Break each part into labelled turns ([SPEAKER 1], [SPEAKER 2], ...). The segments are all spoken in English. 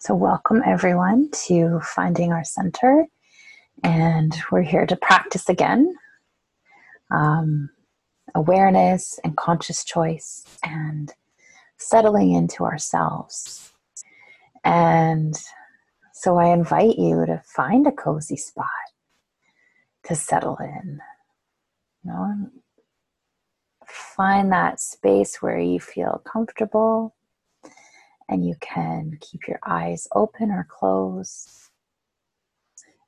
[SPEAKER 1] So, welcome everyone to Finding Our Center. And we're here to practice again um, awareness and conscious choice and settling into ourselves. And so, I invite you to find a cozy spot to settle in. You know, find that space where you feel comfortable and you can keep your eyes open or closed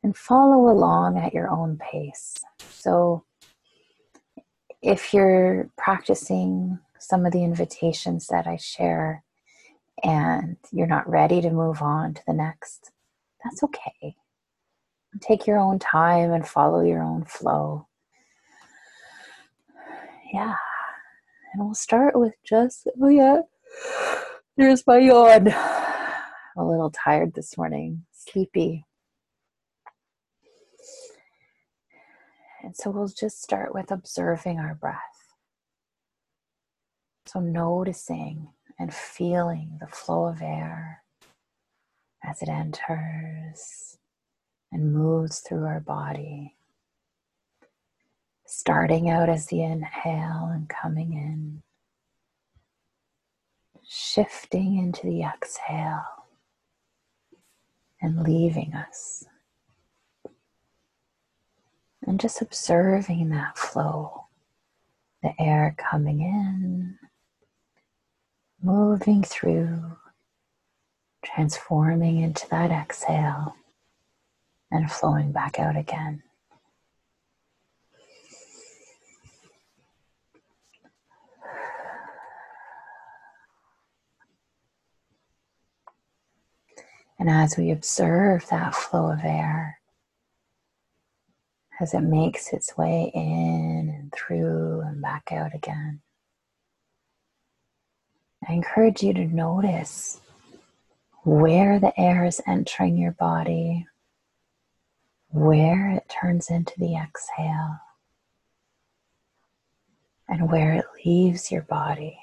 [SPEAKER 1] and follow along at your own pace. So, if you're practicing some of the invitations that I share and you're not ready to move on to the next, that's okay. Take your own time and follow your own flow. Yeah. And we'll start with just, oh yeah, there's my yawn. A little tired this morning, sleepy. And so we'll just start with observing our breath. So noticing and feeling the flow of air as it enters and moves through our body. Starting out as the inhale and coming in shifting into the exhale and leaving us. And just observing that flow, the air coming in, moving through, transforming into that exhale, and flowing back out again. And as we observe that flow of air, as it makes its way in and through and back out again, I encourage you to notice where the air is entering your body, where it turns into the exhale, and where it leaves your body.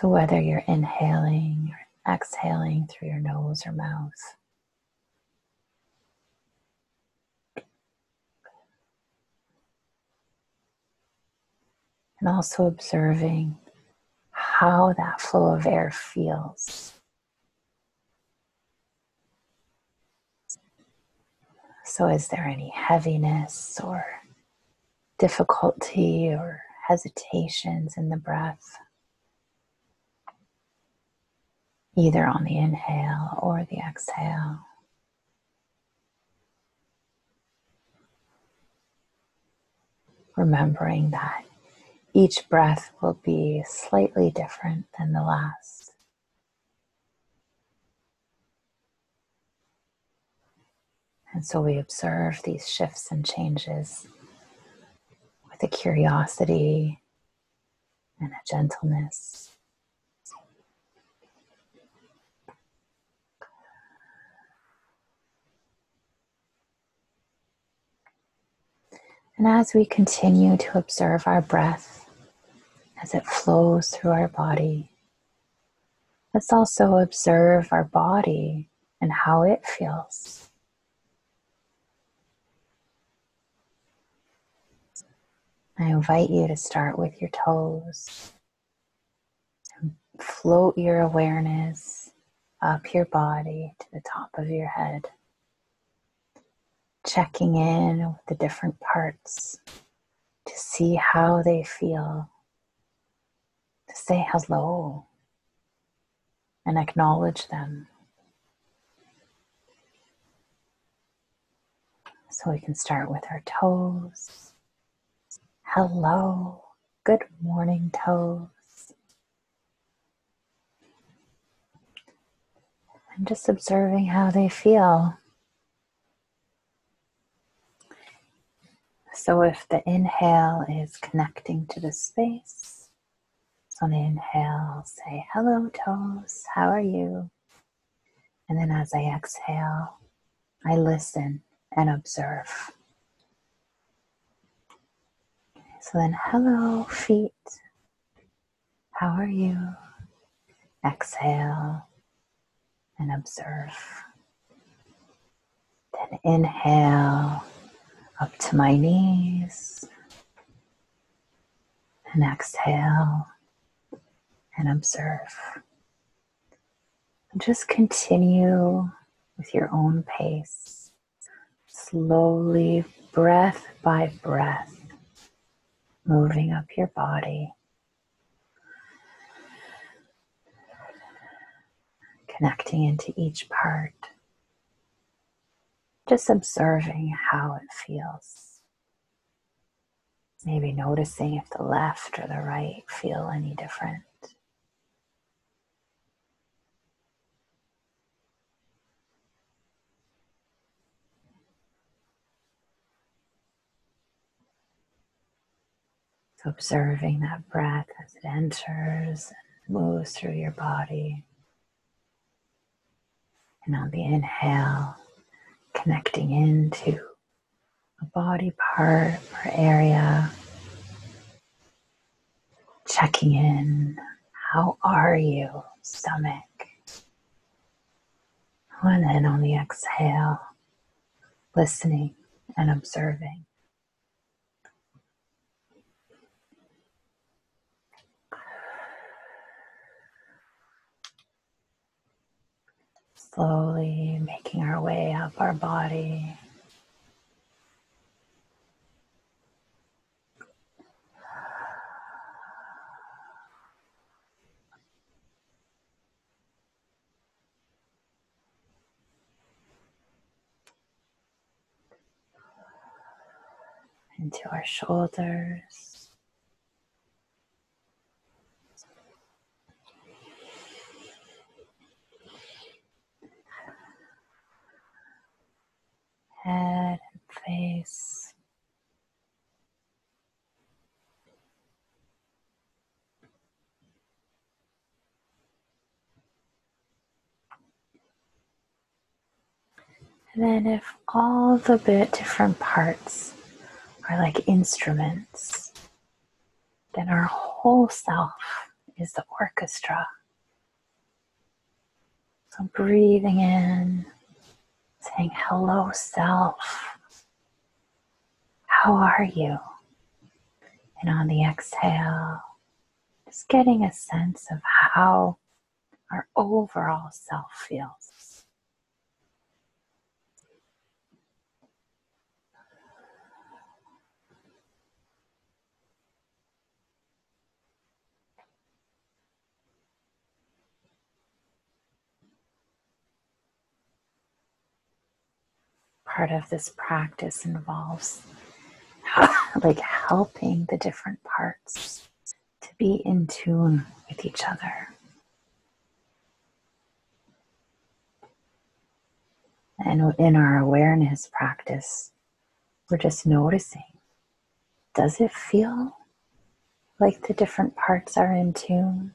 [SPEAKER 1] So, whether you're inhaling or exhaling through your nose or mouth, and also observing how that flow of air feels. So, is there any heaviness or difficulty or hesitations in the breath? Either on the inhale or the exhale. Remembering that each breath will be slightly different than the last. And so we observe these shifts and changes with a curiosity and a gentleness. And as we continue to observe our breath as it flows through our body, let's also observe our body and how it feels. I invite you to start with your toes and float your awareness up your body to the top of your head checking in with the different parts to see how they feel, to say hello and acknowledge them. So we can start with our toes. Hello, good morning, toes. I'm just observing how they feel. So if the inhale is connecting to the space, so on the inhale, say, hello, toes, how are you? And then as I exhale, I listen and observe. So then, hello, feet, how are you? Exhale and observe. Then inhale up to my knees and exhale and observe. And just continue with your own pace, slowly, breath by breath, moving up your body. Connecting into each part, just observing how it feels. Maybe noticing if the left or the right feel any different. Observing that breath as it enters and moves through your body. And on the inhale, connecting into a body part or area. Checking in. How are you, stomach? And then on the exhale, listening and observing. Slowly making our way up our body. Into our shoulders. Head and face. And then, if all the bit different parts are like instruments, then our whole self is the orchestra. So, breathing in saying, Hello, self. How are you? And on the exhale, just getting a sense of how our overall self feels. Part of this practice involves like helping the different parts to be in tune with each other. And in our awareness practice, we're just noticing does it feel like the different parts are in tune?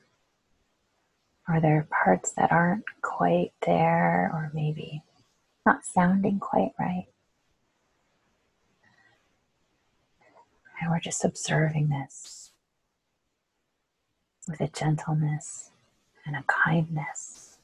[SPEAKER 1] Are there parts that aren't quite there, or maybe not sounding quite right. And we're just observing this with a gentleness and a kindness.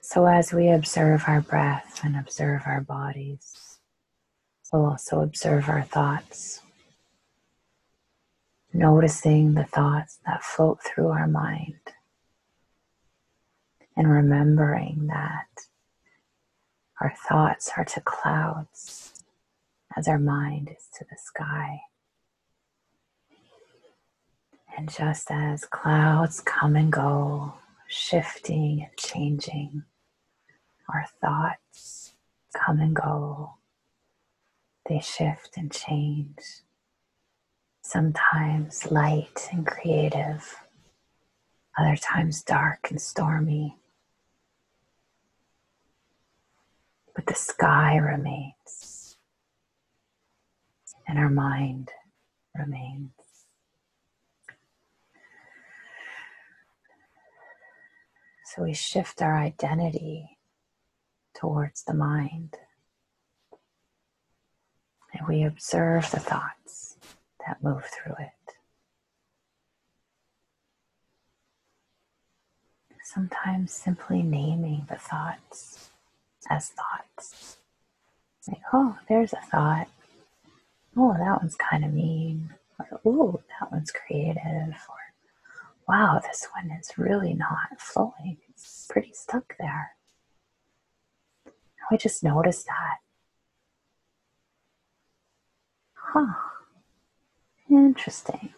[SPEAKER 1] So, as we observe our breath and observe our bodies, we'll also observe our thoughts noticing the thoughts that float through our mind and remembering that our thoughts are to clouds as our mind is to the sky. And just as clouds come and go, shifting and changing, our thoughts come and go, they shift and change sometimes light and creative, other times dark and stormy. But the sky remains, and our mind remains. So we shift our identity towards the mind. And we observe the thoughts that move through it. Sometimes simply naming the thoughts as thoughts. Like, oh, there's a thought. Oh, that one's kind of mean. Or, oh, that one's creative. Or, wow, this one is really not flowing. It's pretty stuck there. I just noticed that. Huh. Interesting.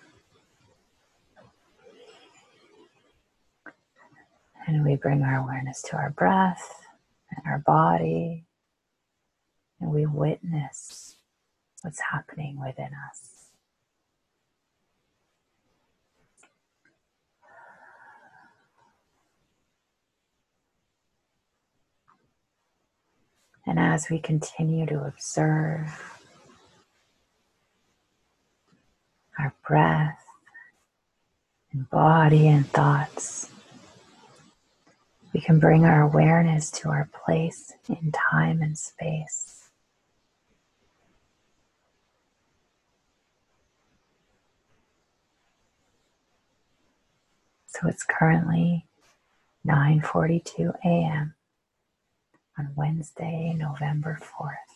[SPEAKER 1] And we bring our awareness to our breath and our body, and we witness what's happening within us. And as we continue to observe our breath and body and thoughts, we can bring our awareness to our place in time and space. So it's currently 9:42 a.m. on Wednesday, November 4th.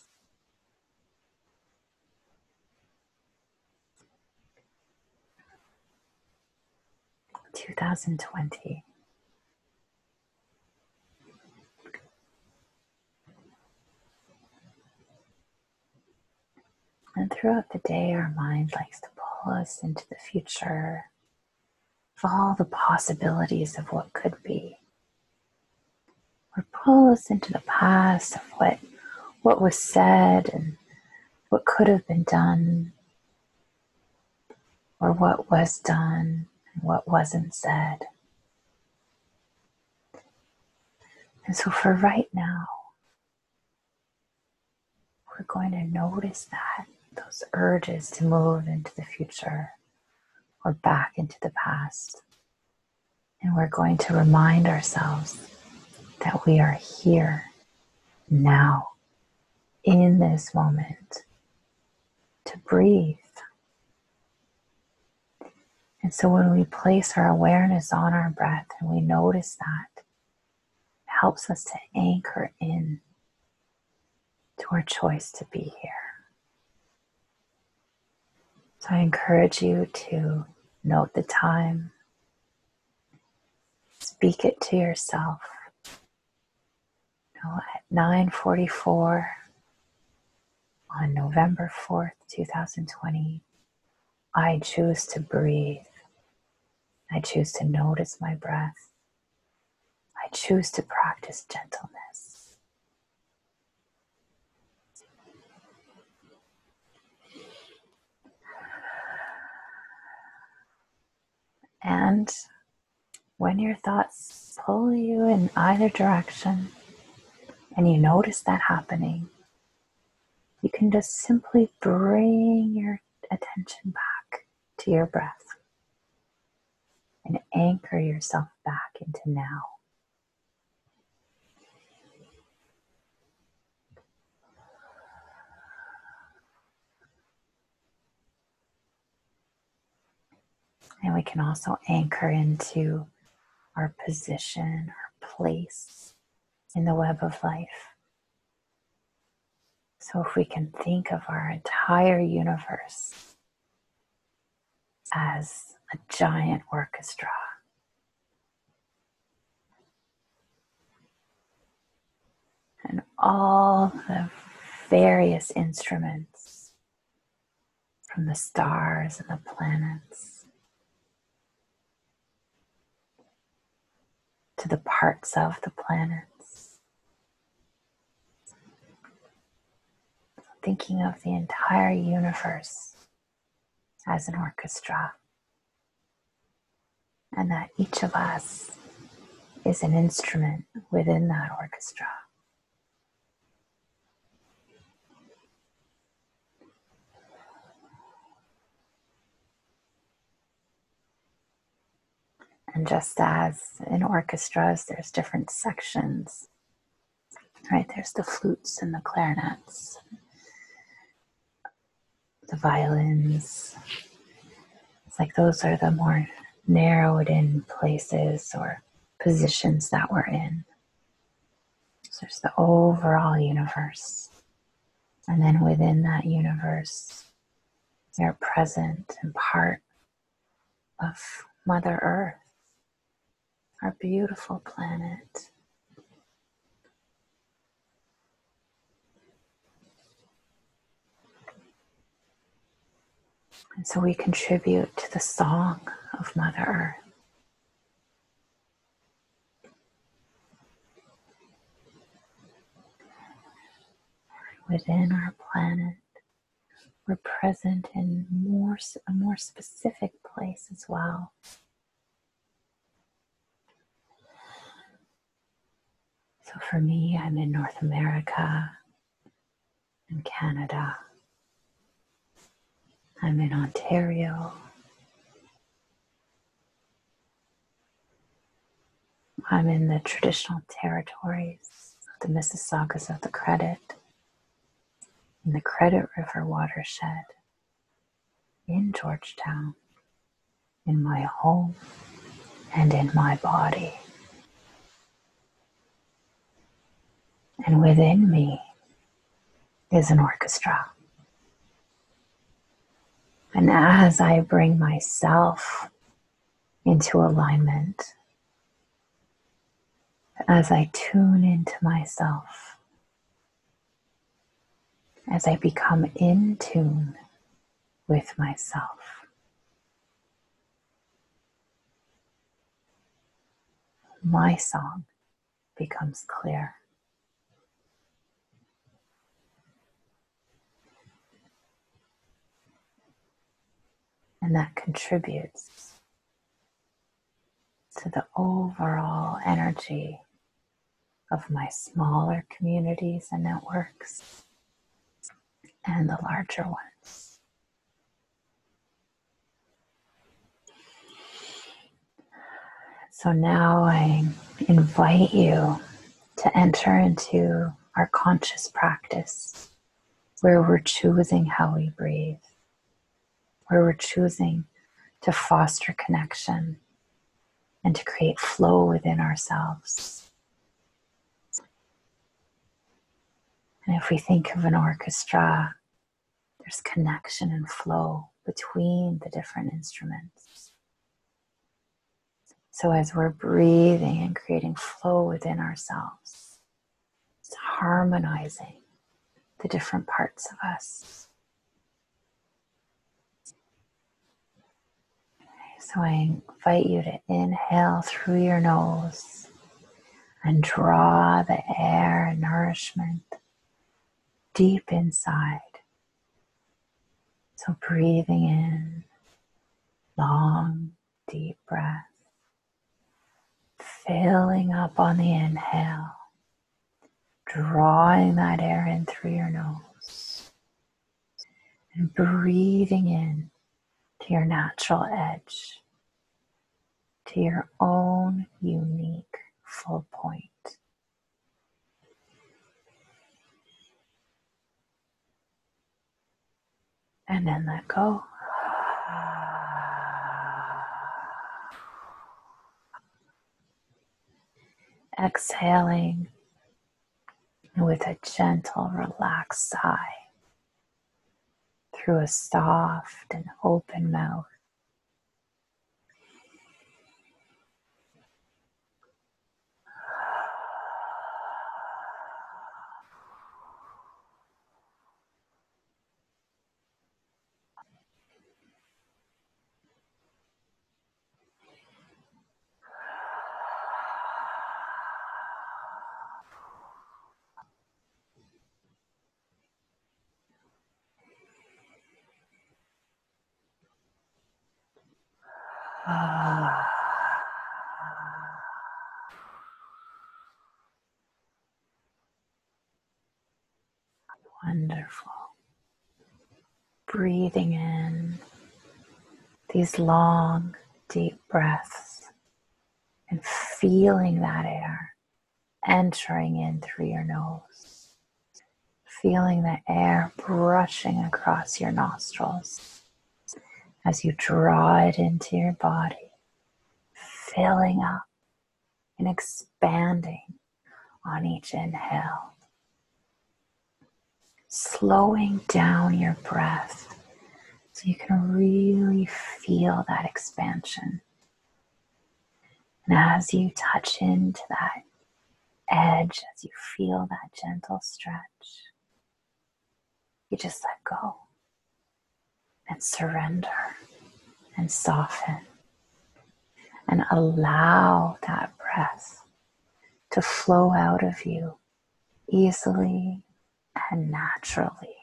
[SPEAKER 1] 2020. And throughout the day, our mind likes to pull us into the future of all the possibilities of what could be. Or pull us into the past of what, what was said and what could have been done, or what was done what wasn't said. And so, for right now, we're going to notice that those urges to move into the future or back into the past. And we're going to remind ourselves that we are here now in this moment to breathe. And so when we place our awareness on our breath and we notice that, it helps us to anchor in to our choice to be here. So I encourage you to note the time, speak it to yourself. You know, at 9:44 on November 4th, 2020, I choose to breathe. I choose to notice my breath. I choose to practice gentleness. And when your thoughts pull you in either direction and you notice that happening, you can just simply bring your attention back to your breath and anchor yourself back into now. And we can also anchor into our position, our place in the web of life. So, if we can think of our entire universe as a giant orchestra, and all the various instruments from the stars and the planets to the parts of the planets. Thinking of the entire universe as an orchestra, and that each of us is an instrument within that orchestra. And just as in orchestras, there's different sections, right? There's the flutes and the clarinets. the violins. It's like those are the more narrowed in places or positions that we're in. So there's the overall universe. And then within that universe, you're present and part of Mother Earth, our beautiful planet. And so we contribute to the song of Mother Earth. Within our planet, we're present in more, a more specific place as well. So for me, I'm in North America and Canada. I'm in Ontario. I'm in the traditional territories of the Mississaugas of the Credit, in the Credit River watershed, in Georgetown, in my home, and in my body. And within me is an orchestra. And as I bring myself into alignment, as I tune into myself, as I become in tune with myself, my song becomes clear. And that contributes to the overall energy of my smaller communities and networks and the larger ones. So now I invite you to enter into our conscious practice where we're choosing how we breathe where we're choosing to foster connection and to create flow within ourselves. And if we think of an orchestra, there's connection and flow between the different instruments. So as we're breathing and creating flow within ourselves, it's harmonizing the different parts of us. So I invite you to inhale through your nose and draw the air and nourishment deep inside. So breathing in, long, deep breath, filling up on the inhale, drawing that air in through your nose, and breathing in to your natural edge, to your own unique full point. And then let go. Exhaling with a gentle, relaxed sigh through a soft and open mouth. Wonderful. Breathing in these long, deep breaths and feeling that air entering in through your nose, feeling the air brushing across your nostrils as you draw it into your body, filling up and expanding on each inhale, slowing down your breath so you can really feel that expansion. And as you touch into that edge, as you feel that gentle stretch, you just let go and surrender and soften and allow that breath to flow out of you easily and naturally.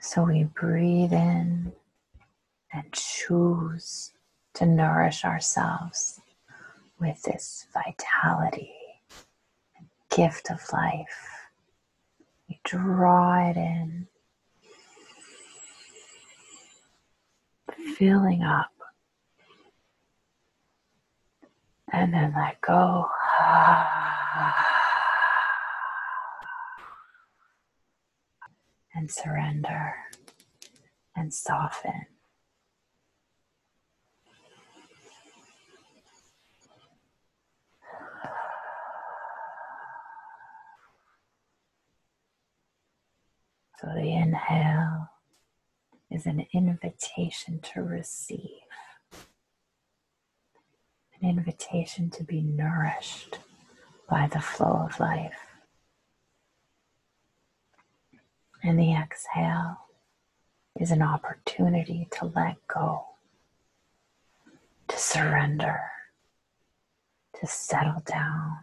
[SPEAKER 1] So we breathe in and choose to nourish ourselves with this vitality, gift of life. We draw it in, filling up, and then let go. And surrender and soften. So the inhale is an invitation to receive, an invitation to be nourished by the flow of life. And the exhale is an opportunity to let go, to surrender, to settle down.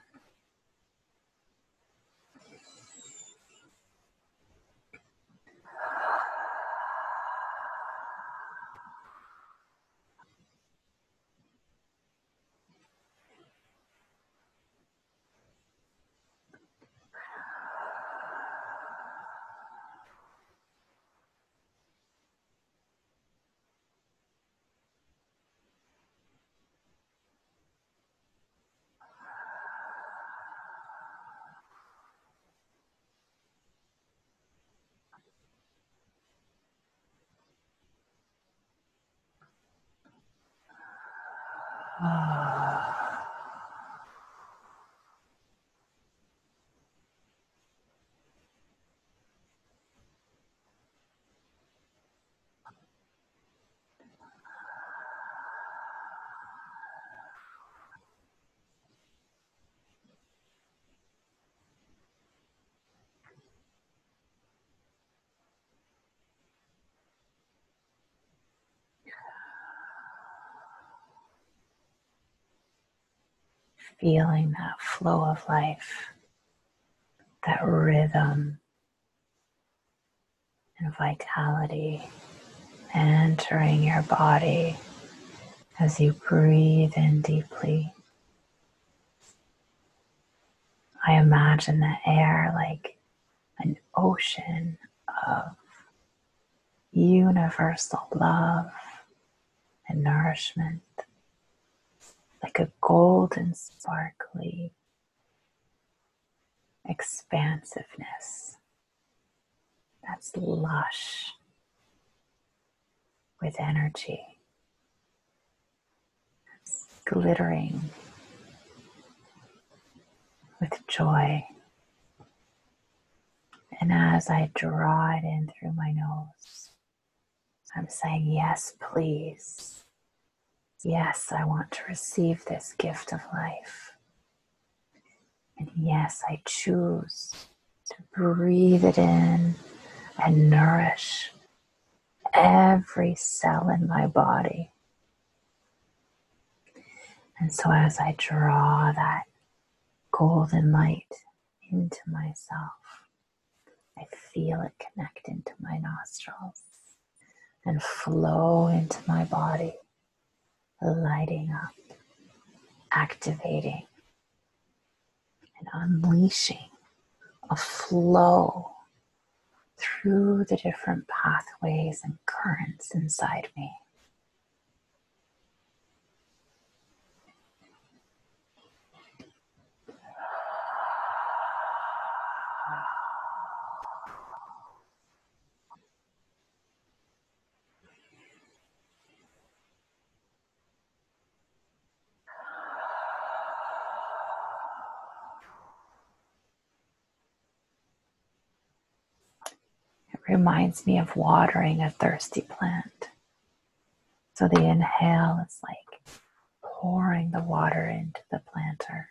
[SPEAKER 1] Feeling that flow of life, that rhythm and vitality entering your body as you breathe in deeply. I imagine the air like an ocean of universal love and nourishment like a golden, sparkly expansiveness that's lush with energy, it's glittering with joy. And as I draw it in through my nose, I'm saying, Yes, please. Yes, I want to receive this gift of life. And yes, I choose to breathe it in and nourish every cell in my body. And so, as I draw that golden light into myself, I feel it connect into my nostrils and flow into my body lighting up, activating, and unleashing a flow through the different pathways and currents inside me. Reminds me of watering a thirsty plant. So the inhale is like pouring the water into the planter.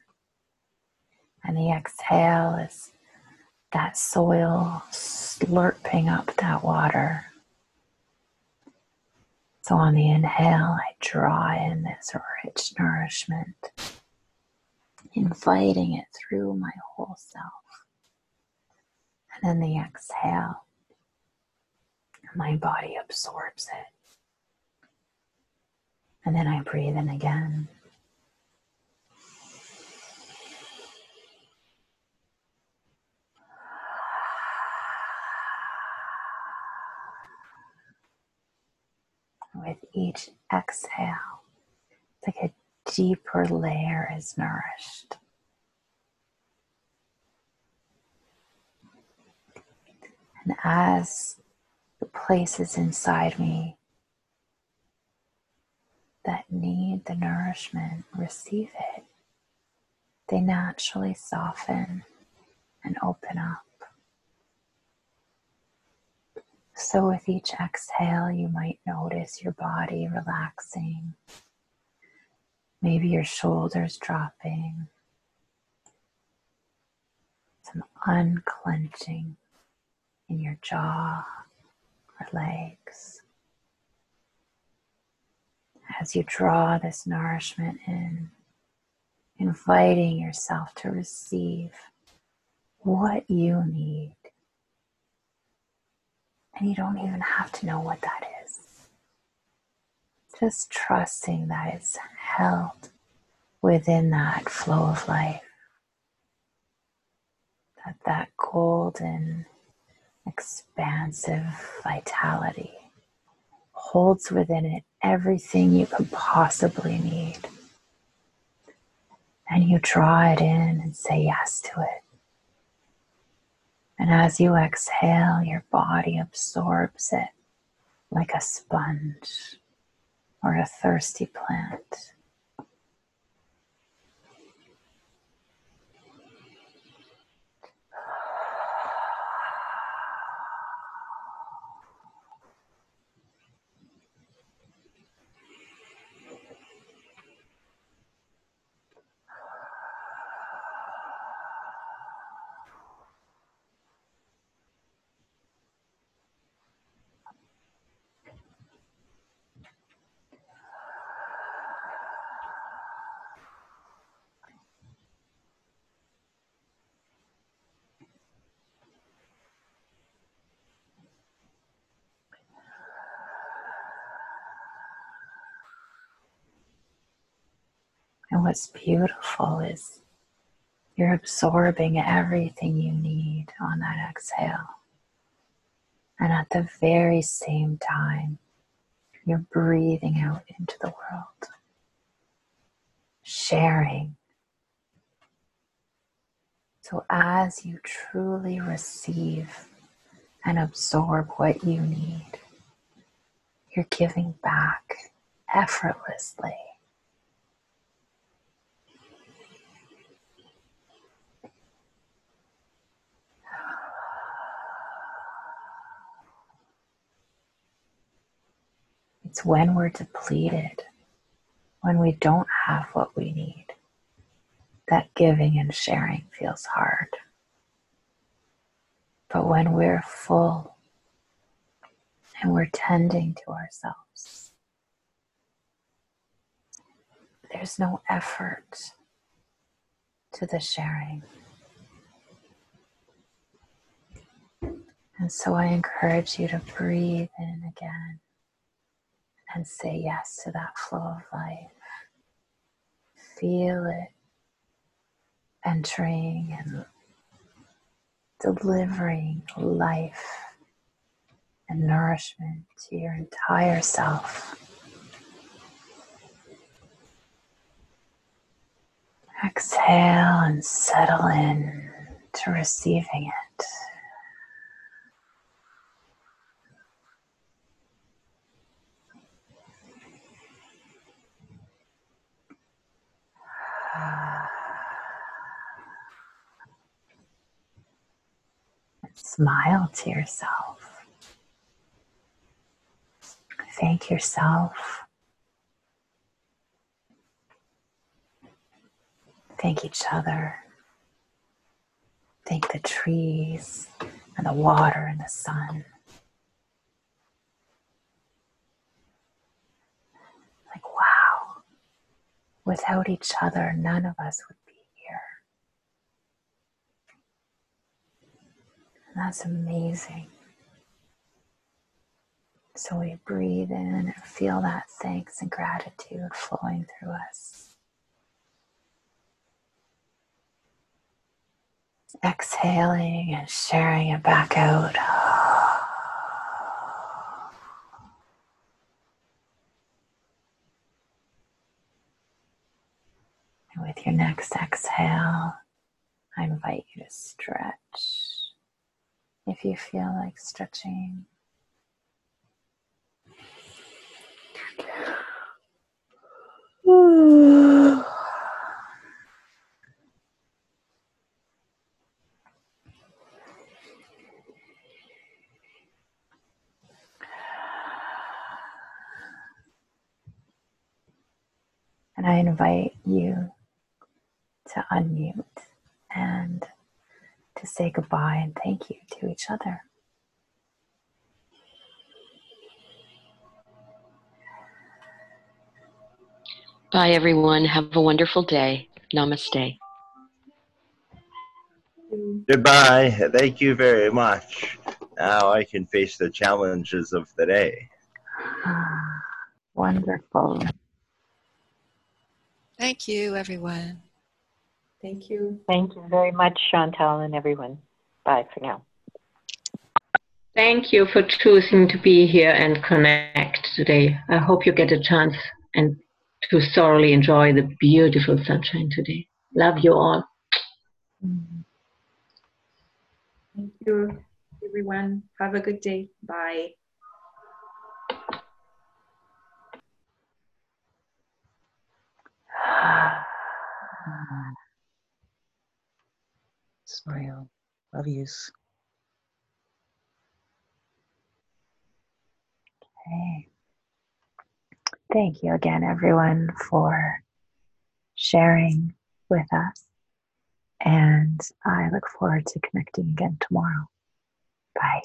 [SPEAKER 1] And the exhale is that soil slurping up that water. So on the inhale, I draw in this rich nourishment, inviting it through my whole self. And then the exhale, my body absorbs it. And then I breathe in again. With each exhale, it's like a deeper layer is nourished. And as the places inside me that need the nourishment receive it, they naturally soften and open up. So, with each exhale, you might notice your body relaxing, maybe your shoulders dropping, some unclenching in your jaw or legs. As you draw this nourishment in, inviting yourself to receive what you need. And you don't even have to know what that is. Just trusting that it's held within that flow of life. That that golden expansive vitality holds within it everything you could possibly need. And you draw it in and say yes to it. And as you exhale, your body absorbs it like a sponge or a thirsty plant. And what's beautiful is you're absorbing everything you need on that exhale. And at the very same time, you're breathing out into the world, sharing. So, as you truly receive and absorb what you need, you're giving back effortlessly. It's when we're depleted, when we don't have what we need, that giving and sharing feels hard. But when we're full and we're tending to ourselves, there's no effort to the sharing. And so I encourage you to breathe in again and say yes to that flow of life. Feel it entering and delivering life and nourishment to your entire self. Exhale and settle in to receiving it. Smile to yourself. Thank yourself. Thank each other. Thank the trees and the water and the sun. Like, wow, without each other, none of us would that's amazing. So we breathe in and feel that thanks and gratitude flowing through us. Exhaling and sharing it back out. And with your next exhale, I invite you to stretch. If you feel like stretching, And I invite you to unmute and to say goodbye and thank you to each other.
[SPEAKER 2] Bye, everyone. Have a wonderful day. Namaste.
[SPEAKER 3] Goodbye. Thank you very much. Now I can face the challenges of the day.
[SPEAKER 1] Wonderful.
[SPEAKER 4] Thank you, everyone.
[SPEAKER 5] Thank you.
[SPEAKER 6] Thank you very much, Chantal and everyone. Bye for now.
[SPEAKER 7] Thank you for choosing to be here and connect today. I hope you get a chance and to thoroughly enjoy the beautiful sunshine today. Love you all.
[SPEAKER 5] Thank you, everyone. Have a good day. Bye.
[SPEAKER 8] Smile. Love yous.
[SPEAKER 1] Okay. Thank you again, everyone, for sharing with us. And I look forward to connecting again tomorrow. Bye.